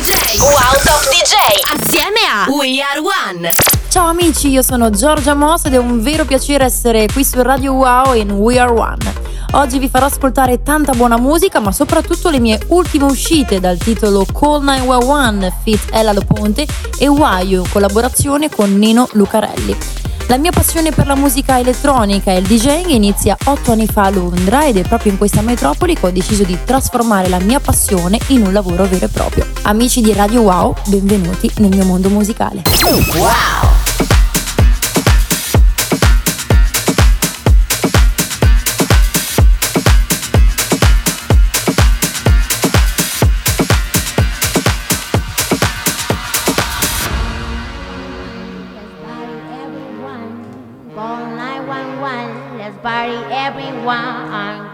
DJ. Wow Top DJ. Assieme a We Are One. Ciao amici, io sono Giorgia Moss ed è un vero piacere essere qui su Radio Wow in We Are One. Oggi vi farò ascoltare tanta buona musica, ma soprattutto le mie ultime uscite dal titolo Call 911 Fit Ella Lo Ponte e Wayu, collaborazione con Nino Lucarelli. La mia passione per la musica elettronica e il DJing inizia otto anni fa a Londra ed è proprio in questa metropoli che ho deciso di trasformare la mia passione in un lavoro vero e proprio. Amici di Radio Wow, benvenuti nel mio mondo musicale. Wow!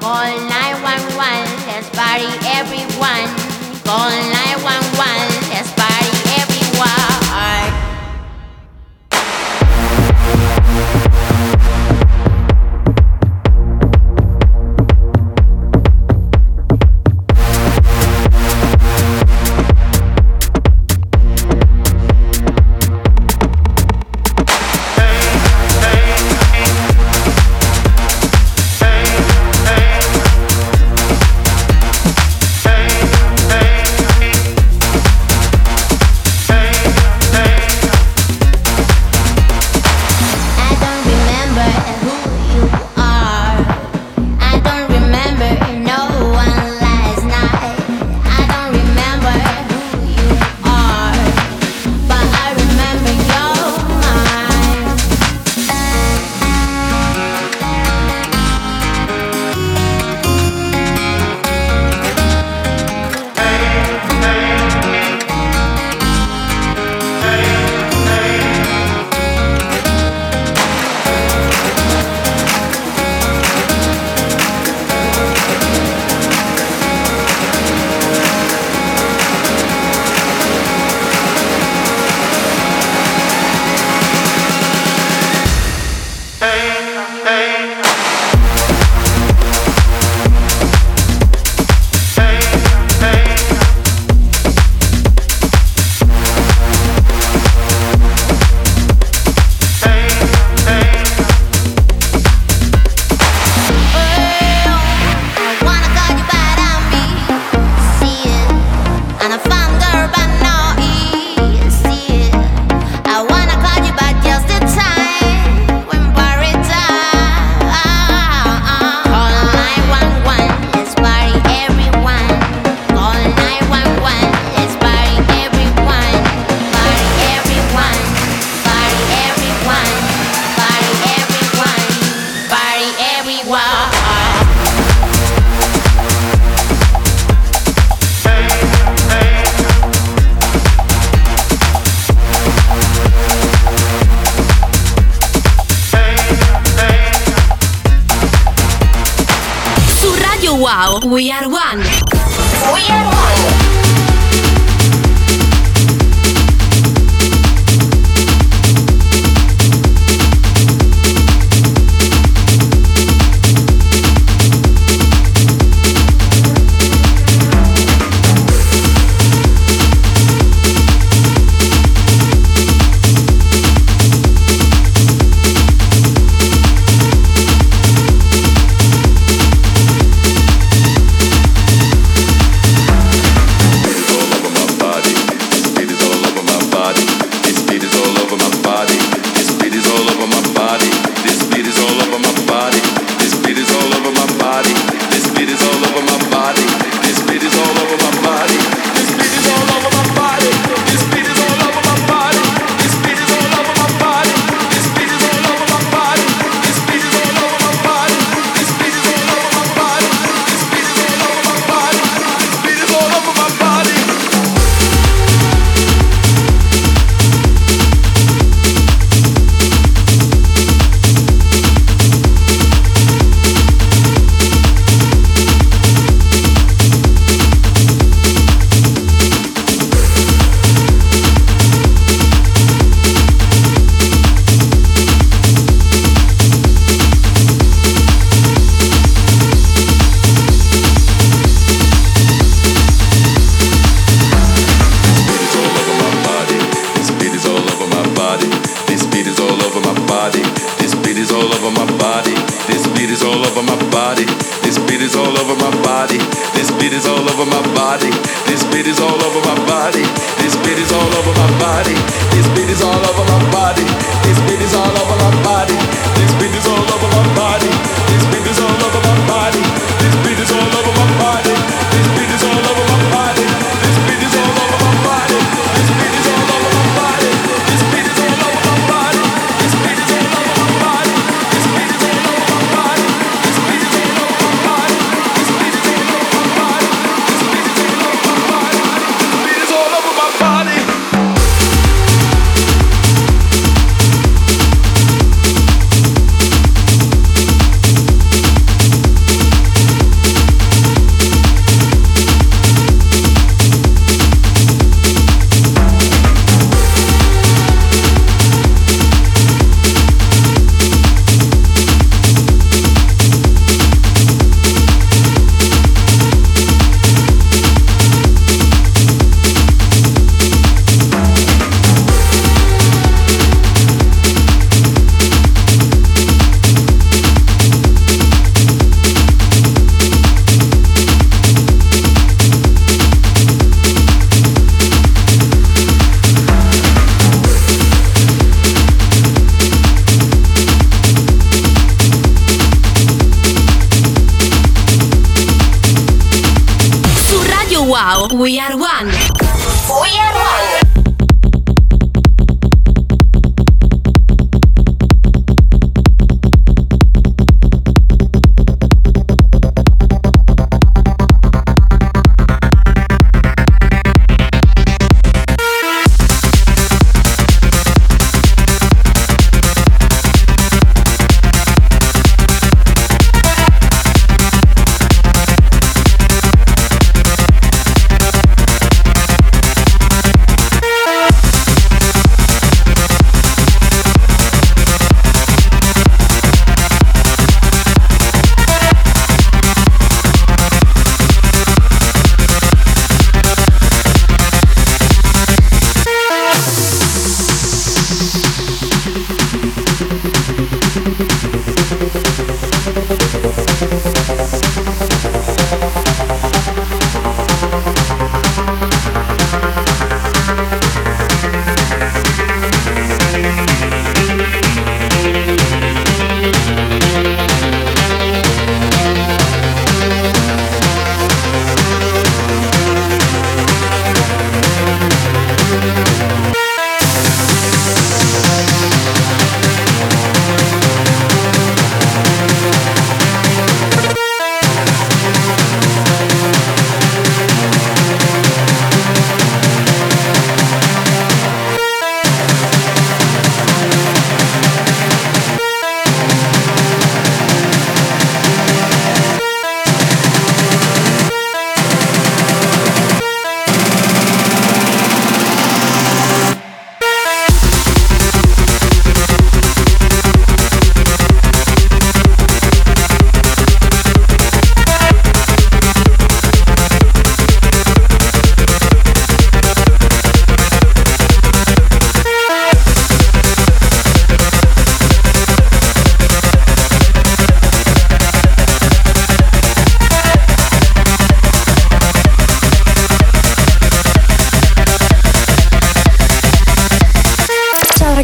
Call 911, let's party everyone. Call 911,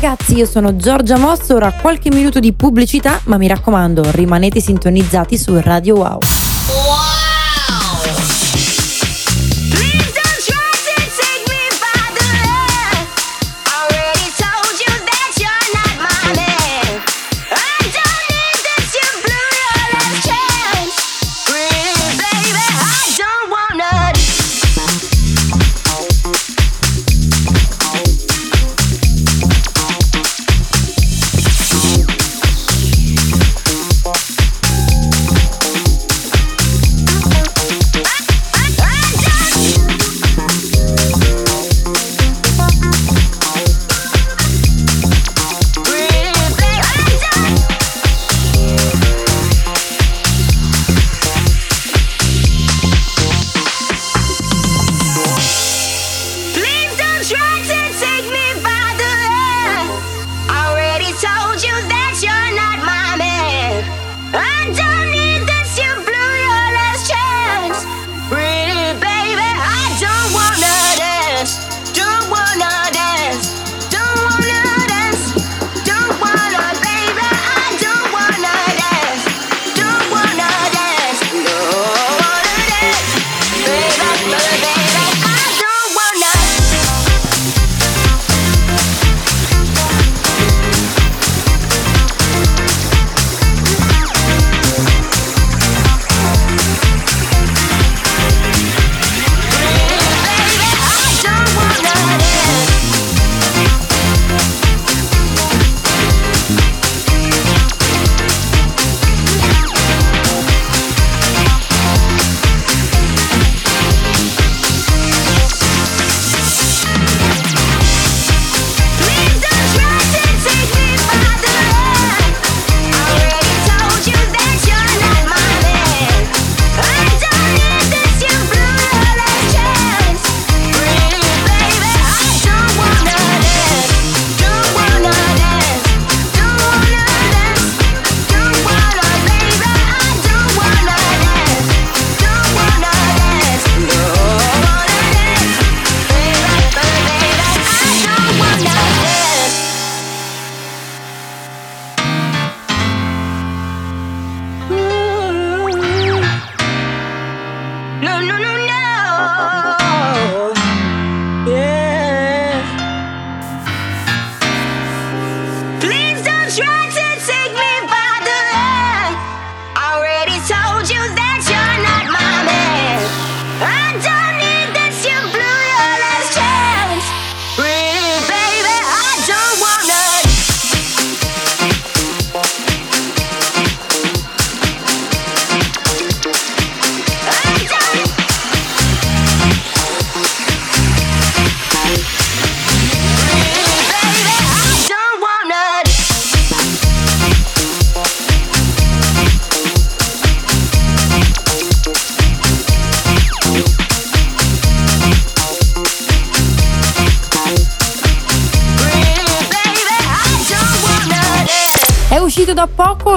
ragazzi, io sono Giorgia Mosso, ora qualche minuto di pubblicità, ma mi raccomando, rimanete sintonizzati su Radio Wow.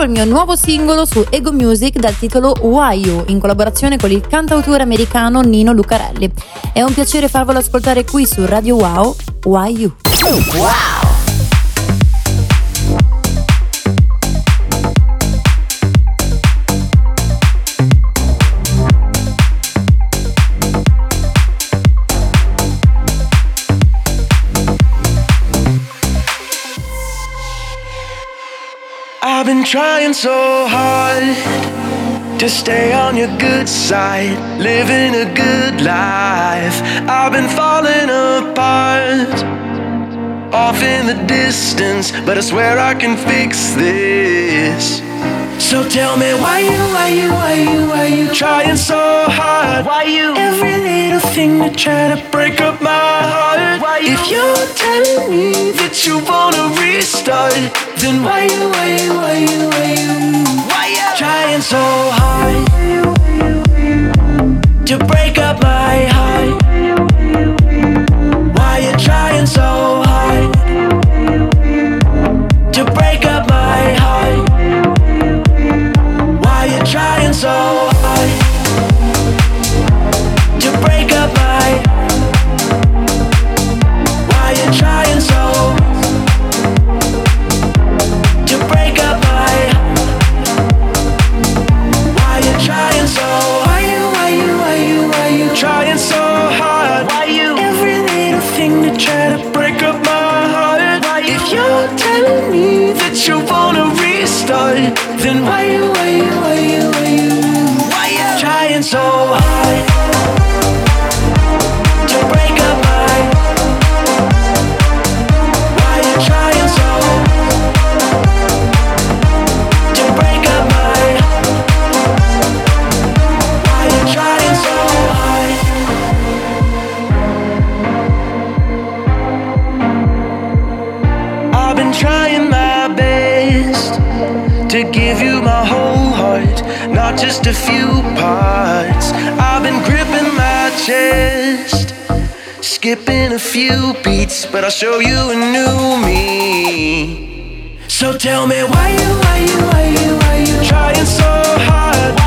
Il mio nuovo singolo su Ego Music dal titolo Why You, in collaborazione con il cantautore americano Nino Lucarelli. È un piacere farvelo ascoltare qui su Radio Wow, Why You. Wow. Trying so hard to stay on your good side, living a good life. I've been falling apart, off in the distance, but I swear I can fix this. So tell me why you, why you, why you, why you trying so hard? Why you every little thing to try to break up my heart? Why you, if you're telling me that you wanna restart, then why you, why you, why you, why you, why you trying so hard to break up my heart? Why you trying so hard trying so hard to break up my? Why you trying so to break up my? Why you trying so? Why you, why you, why you, why you trying so hard? Why you every little thing to try to break up my heart? Why you, if you're telling me that you wanna restart, then why you, why you, why you, why you, why you trying so hard chest, skipping a few beats, but I'll show you a new me. So tell me why you, why you, why you, why you trying so hard?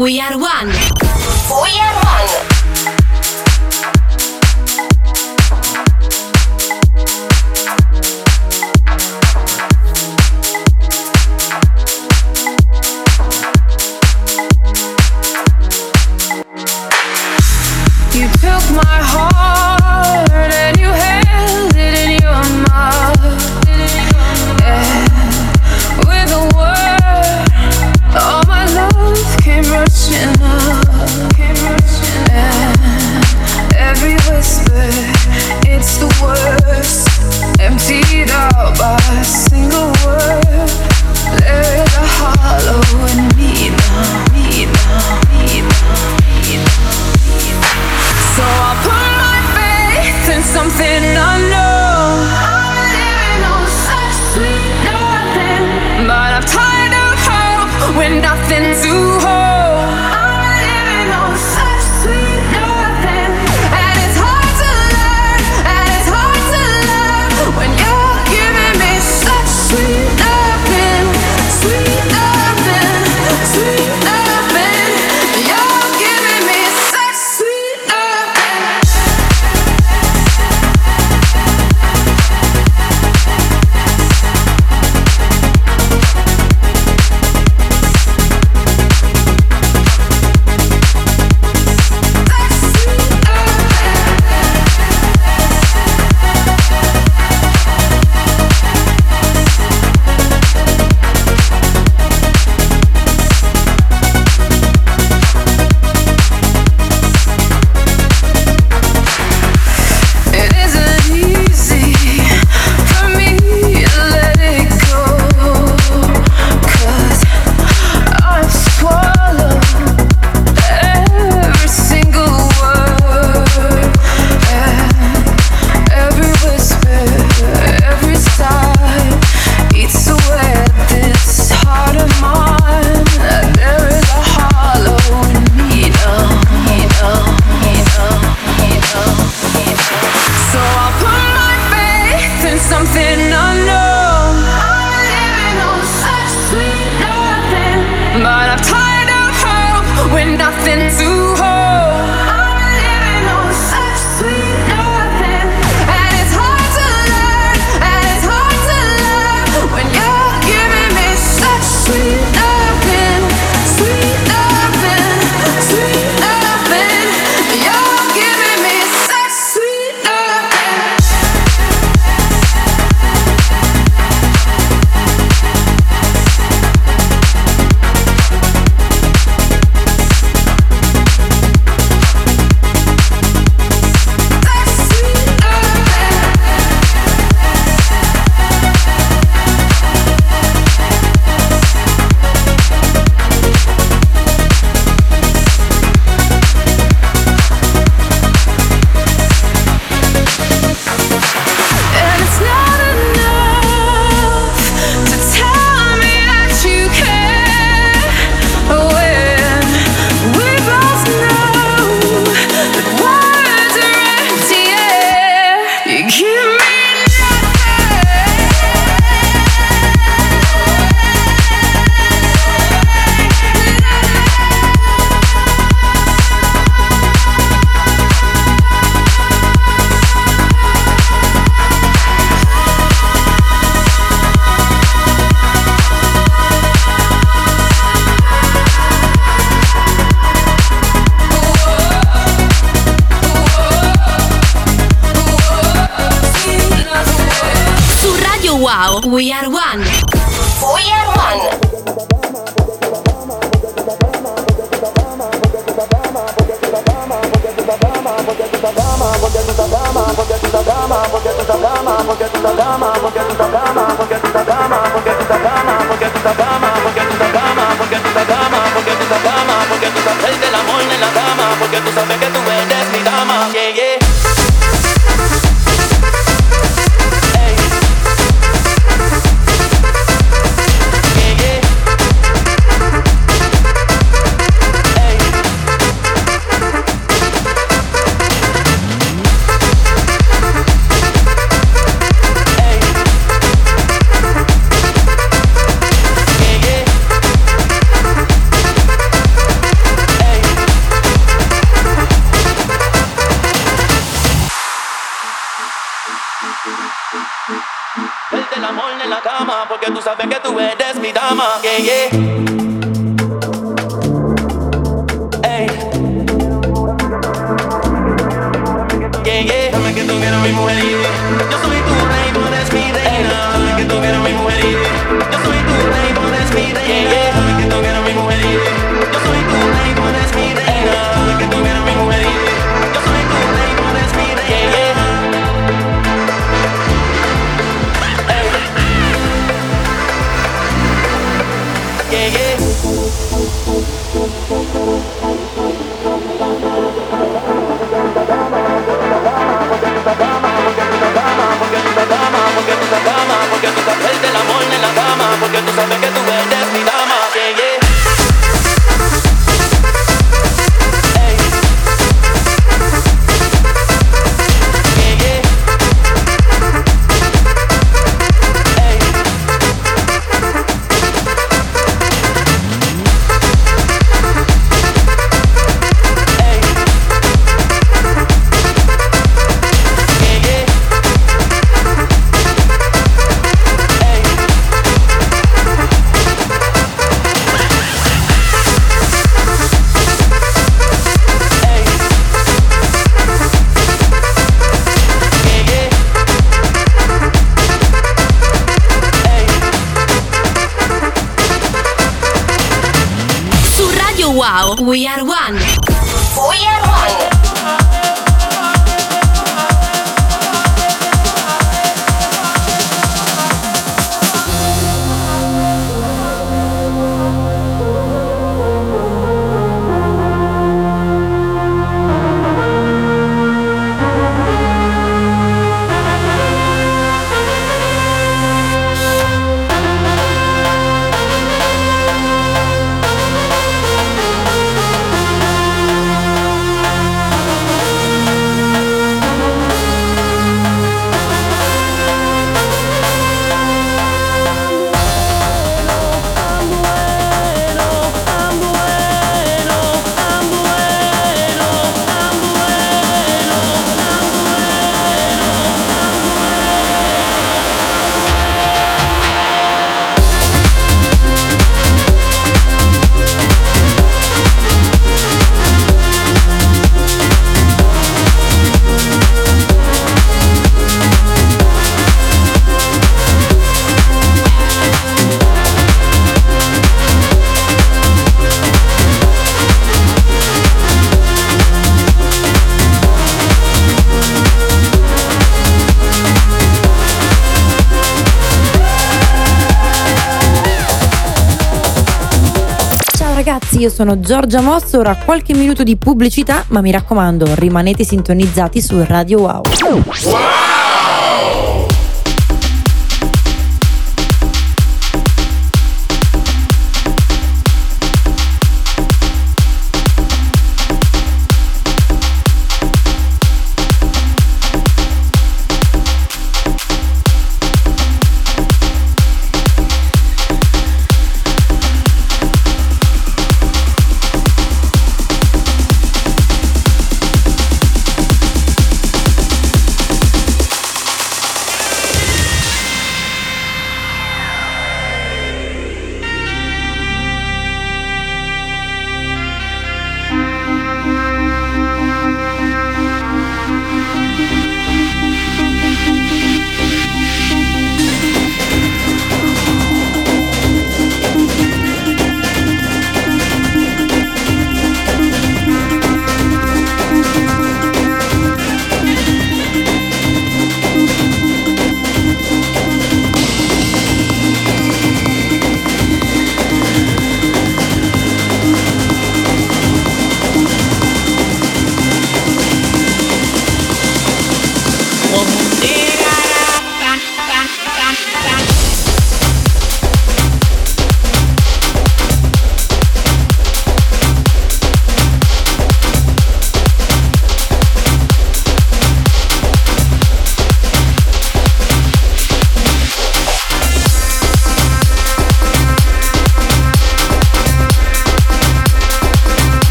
We Are One. enough We are one. We are one. Porque tú sabes que tú yeah, yeah. Io sono Giorgia Moss, ora qualche minuto di pubblicità, ma mi raccomando, rimanete sintonizzati su Radio Wow. Una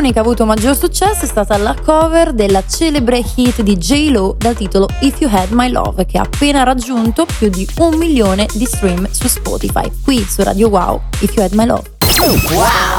produzioni che ha avuto maggior successo è stata la cover della celebre hit di J-Lo dal titolo If You Had My Love, che ha appena raggiunto più di un milione di stream su Spotify. Qui su Radio Wow, If You Had My Love. Now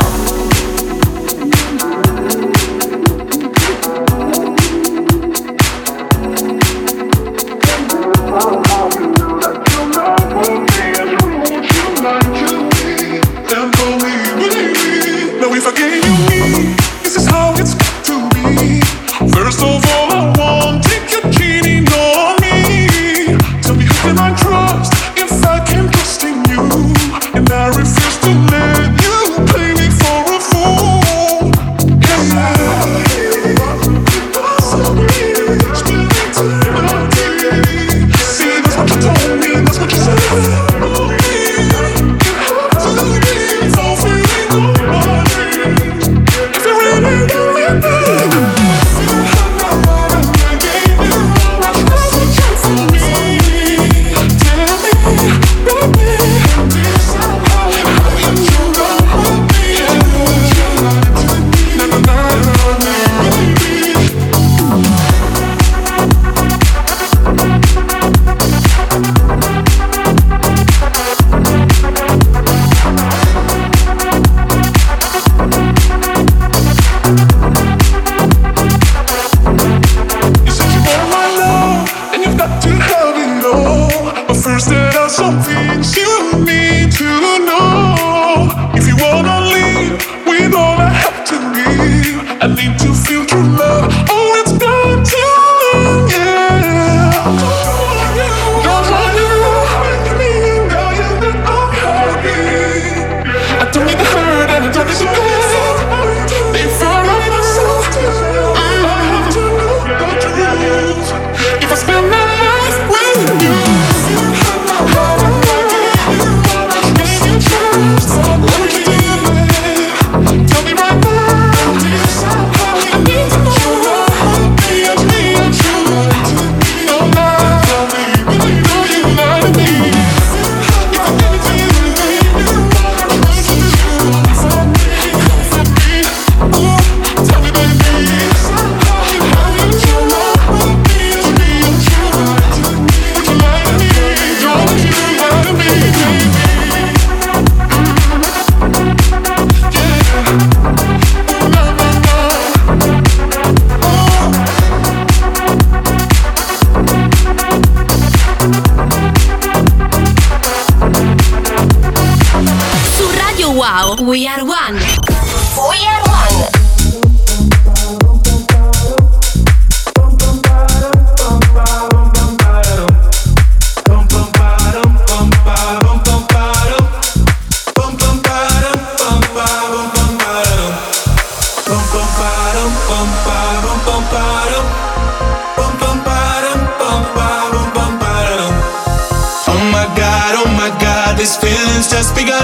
These feeling's just begun.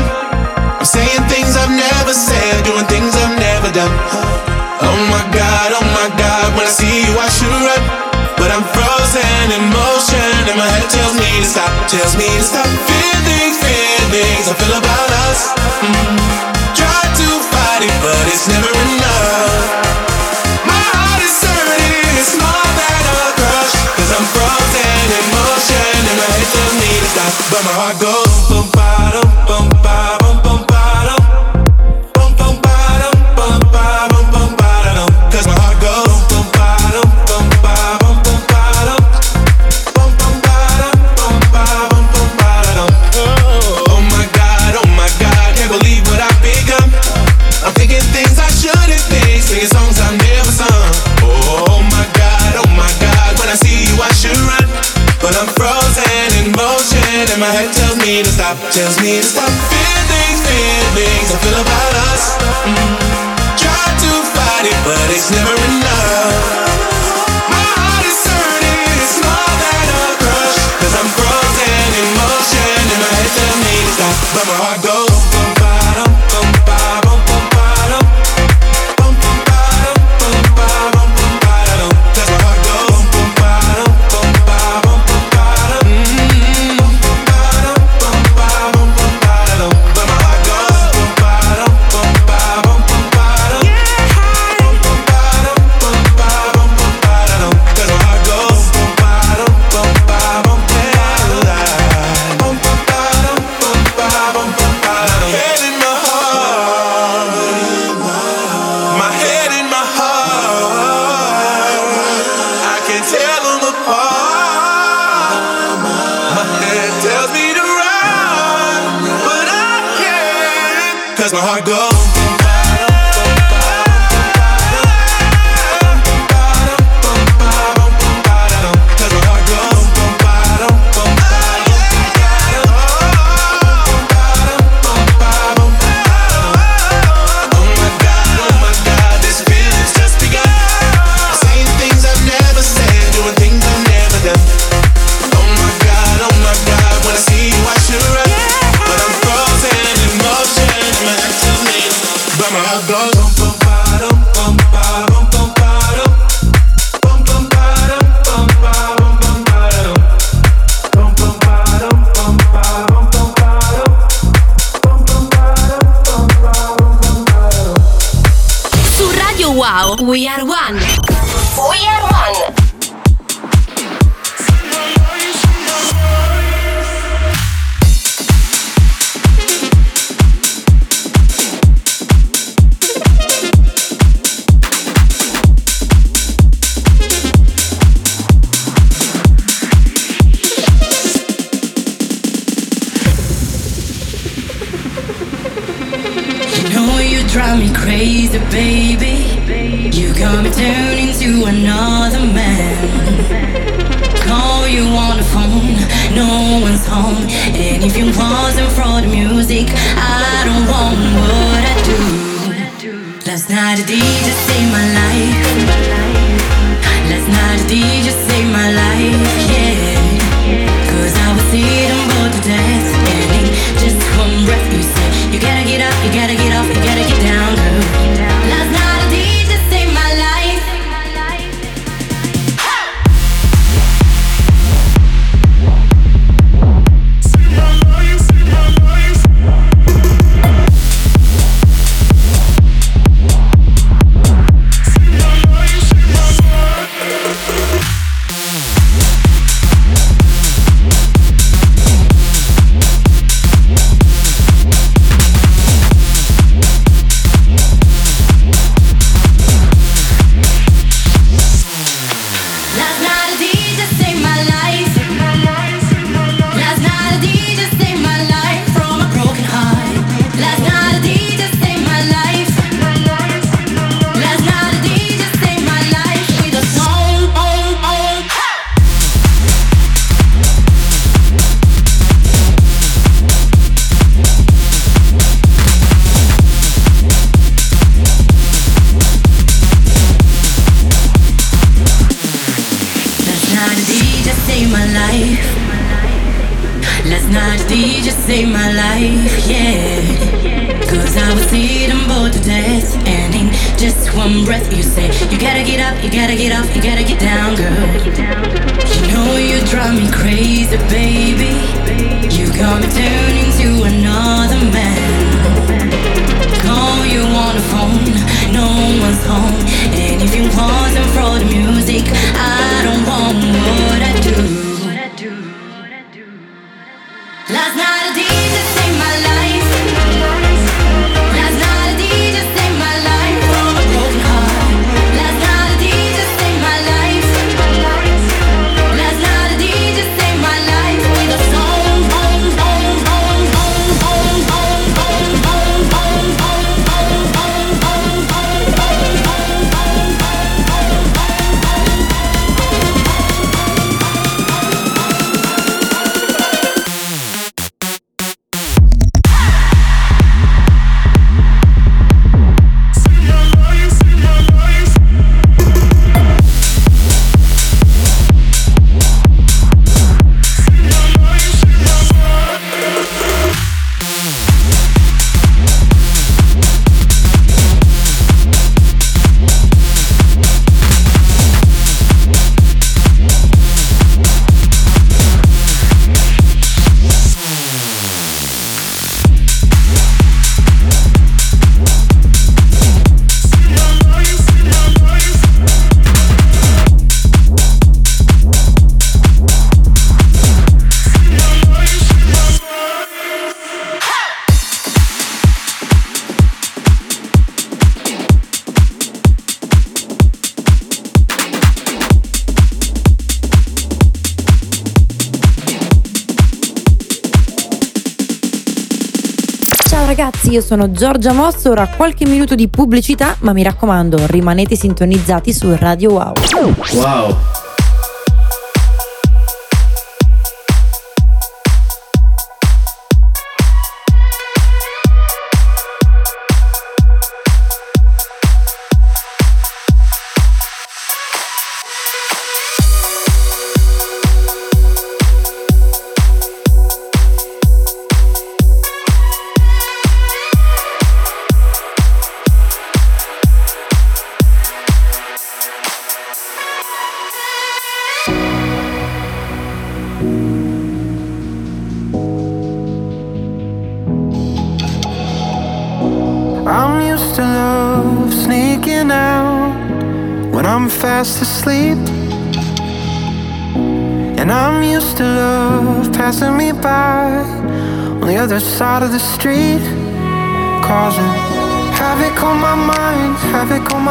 I'm saying things I've never said, doing things I've never done. Oh my god, oh my god, when I see you, I should run. But I'm frozen in motion, and my head tells me to stop, tells me to stop. Feelings, feelings, I feel about us. Mm. Try to fight it, but it's never enough. My heart is hurting, it's more than a I'm frozen in motion, and my head tells me to stop, but my heart goes. tells me to stop. Wow, we are one. io sono Giorgia Mosso, ora qualche minuto di pubblicità, ma mi raccomando, rimanete sintonizzati su Radio Wow. Wow.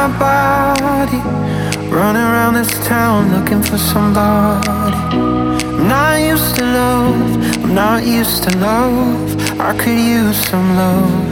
body. Running around this town looking for somebody. I'm not used to love, I'm not used to love. I could use some love.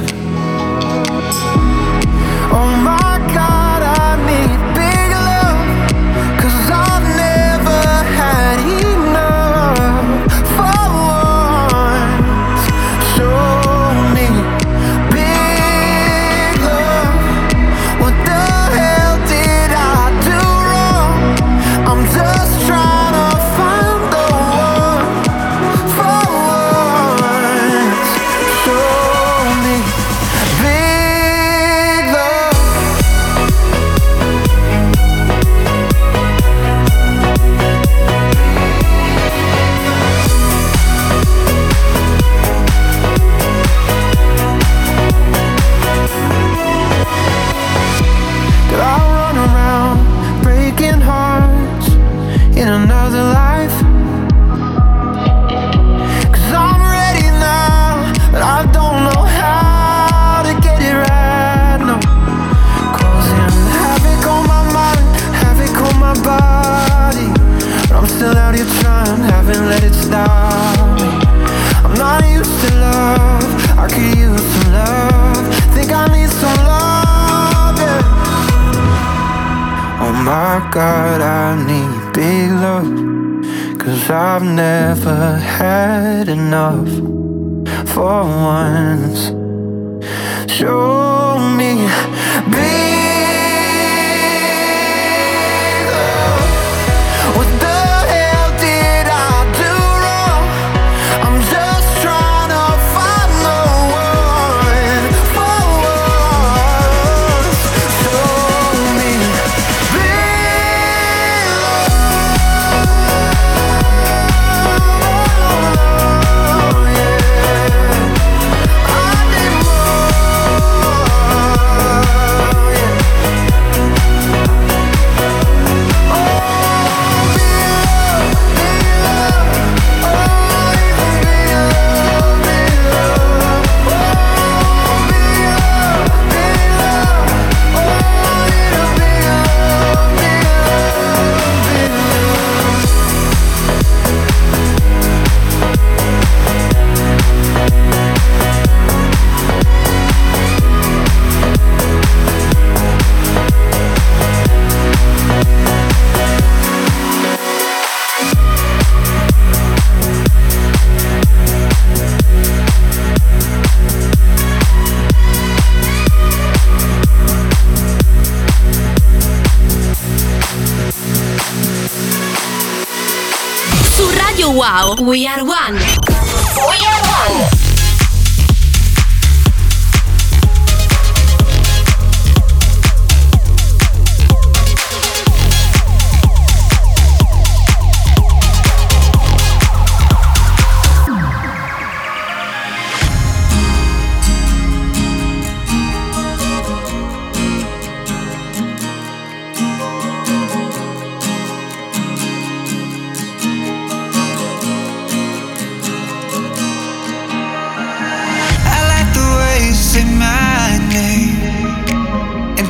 we are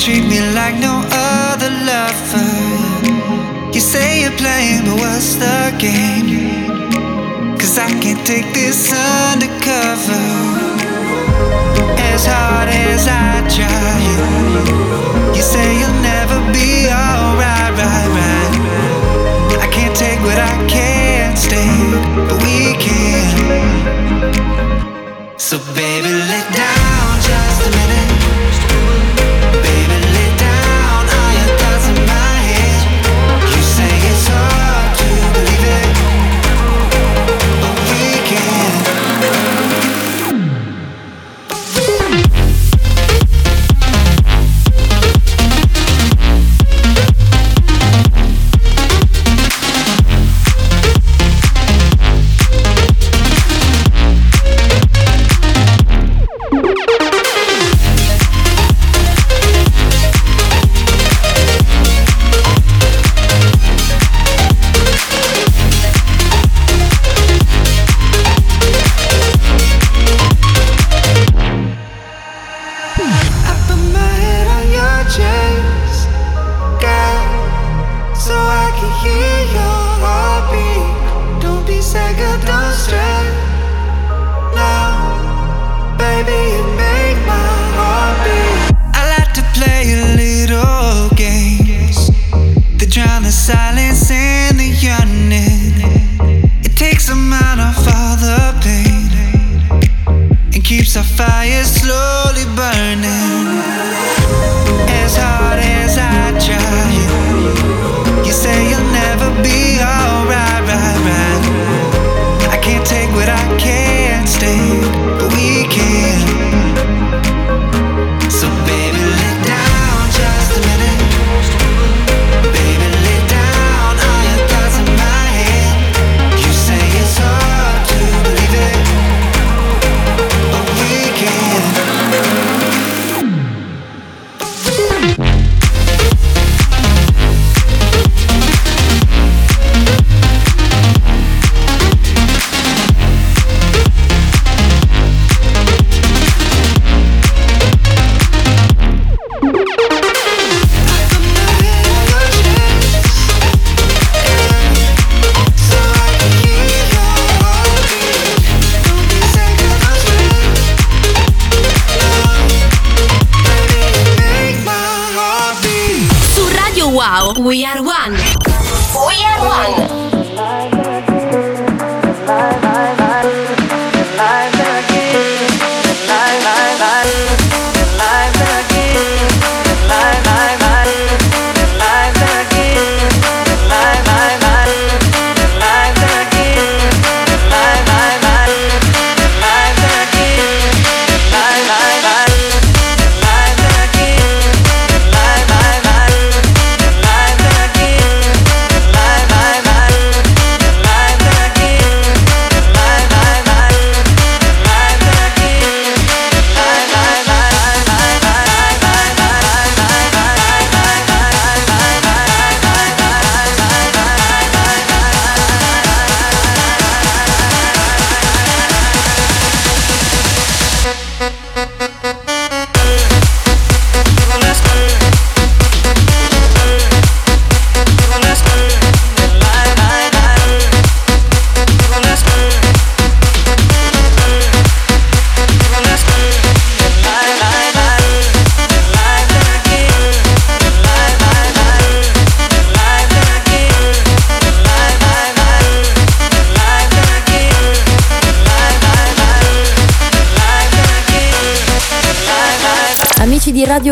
treat me like no other lover. You say you're playing, but what's the game? Cause I can't take this undercover. As hard as I try, you say you'll never be alright, right, right. I can't take what I can't stand, but we can. So, baby.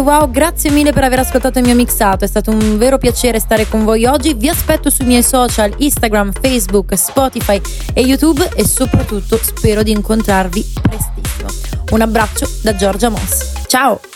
Wow, grazie mille per aver ascoltato il mio mixato, è stato un vero piacere stare con voi oggi. Vi aspetto sui miei social Instagram, Facebook, Spotify e YouTube e soprattutto spero di incontrarvi prestissimo. Un abbraccio da Giorgia Moss. Ciao!